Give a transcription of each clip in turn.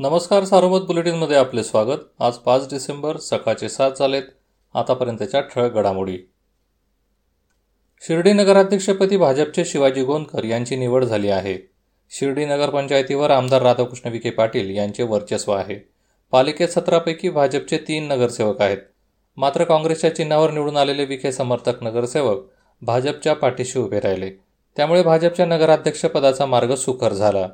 नमस्कार सार्वमत बुलेटिनमध्ये आपले स्वागत. आज पाच डिसेंबर सकाळचे सात झालेत. आतापर्यंतच्या ठळक घडामोडी. शिर्डी नगराध्यक्षपदी भाजपचे शिवाजी गोंदकर यांची निवड झाली आहे. शिर्डी नगरपंचायतीवर आमदार राधाकृष्ण विखे पाटील यांचे वर्चस्व आहे. पालिकेत सतरापैकी भाजपचे तीन नगरसेवक आहेत. मात्र काँग्रेसच्या चिन्हावर निवडून आलेले विखे समर्थक नगरसेवक भाजपच्या पाठीशी उभे राहिले. त्यामुळे भाजपच्या नगराध्यक्षपदाचा मार्ग सुकर झाला.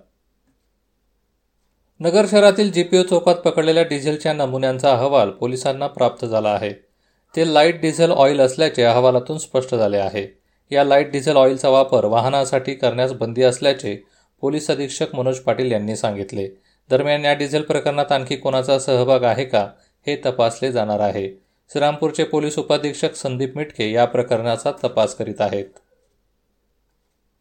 नगर शहरातील जीपीओ चौकात पकडलेल्या डिझेलच्या नमुन्यांचा अहवाल पोलिसांना प्राप्त झाला आहे. ते लाइट डिझेल ऑइल असल्याचे अहवालातून स्पष्ट झाले आहे. या लाइट डिझेल ऑइलचा वापर वाहनासाठी करण्यास बंदी असल्याचे पोलीस अधीक्षक मनोज पाटील यांनी सांगितले. दरम्यान या डिझेल प्रकरणात आणखी कोणाचा सहभाग आहे का हे तपासले जाणार आहे. श्रीरामपूरचे पोलीस उपाधीक्षक संदीप मिटके या प्रकरणाचा तपास करीत आहेत.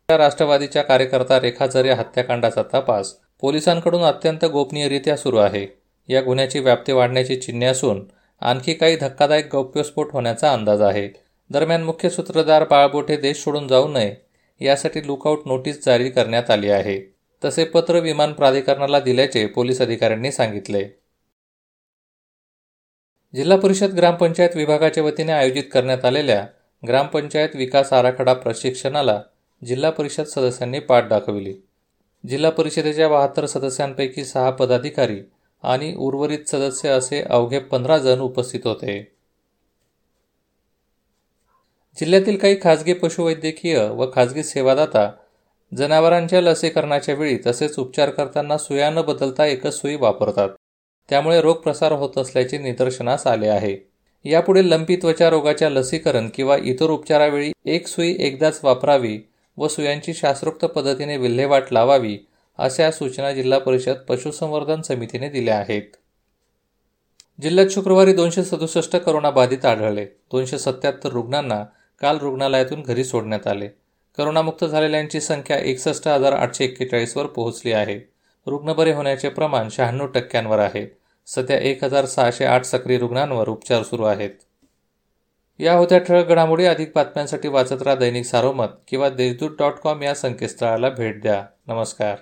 राष्ट्रवादीच्या कार्यकर्ता रेखा हत्याकांडाचा तपास पोलिसांकडून अत्यंत गोपनीयरित्या सुरू आहे. या गुन्ह्याची व्याप्ती वाढण्याची चिन्हे असून आणखी काही धक्कादायक गौप्यस्फोट होण्याचा अंदाज आहे. दरम्यान मुख्य सूत्रधार बाळबोठे देश सोडून जाऊ नये यासाठी लुकआउट नोटीस जारी करण्यात आली आहे. तसे पत्र विमान प्राधिकरणाला दिल्याचे पोलीस अधिकाऱ्यांनी सांगितले. जिल्हा परिषद ग्रामपंचायत विभागाच्या वतीने आयोजित करण्यात आलेल्या ग्रामपंचायत विकास आराखडा प्रशिक्षणाला जिल्हा परिषद सदस्यांनी पाठ दाखविली. जिल्हा परिषदेच्या बहात्तर सदस्यांपैकी सहा पदाधिकारी आणि उर्वरित सदस्य असे अवघे पंधरा जण उपस्थित होते. जिल्ह्यातील काही खाजगी पशुवैद्यकीय व खाजगी सेवादाता जनावरांच्या लसीकरणाच्या वेळी तसेच उपचार करताना सुया न बदलता एकच सुई वापरतात. त्यामुळे रोग प्रसार होत असल्याचे निदर्शनास आले आहे. यापुढे लंपी त्वचा रोगाच्या लसीकरण किंवा इतर उपचारावेळी एक सुई एकदाच वापरावी व सुयांची शास्त्रोक्त पद्धतीने विल्हेवाट लावावी अशा सूचना जिल्हा परिषद पशुसंवर्धन समितीने दिल्या आहेत. जिल्ह्यात शुक्रवारी दोनशे सदुसष्ट करोनाबाधित आढळले. दोनशे सत्याहत्तर रुग्णांना काल रुग्णालयातून घरी सोडण्यात आले. करोनामुक्त झालेल्यांची संख्या एकसष्ट हजार आठशे एक्केचाळीसवर पोहोचली आहे. रुग्ण बरे होण्याचे प्रमाण शहाण्णव टक्क्यांवर आहे. सध्या एक हजार सहाशे आठ सक्रिय रुग्णांवर उपचार सुरू आहेत. या होत्या ठळक घडामोडी. अधिक बातम्यांसाठी वाचत राहा दैनिक सारोमत किंवा देशदूत डॉट कॉम या संकेतस्थळाला भेट द्या. नमस्कार.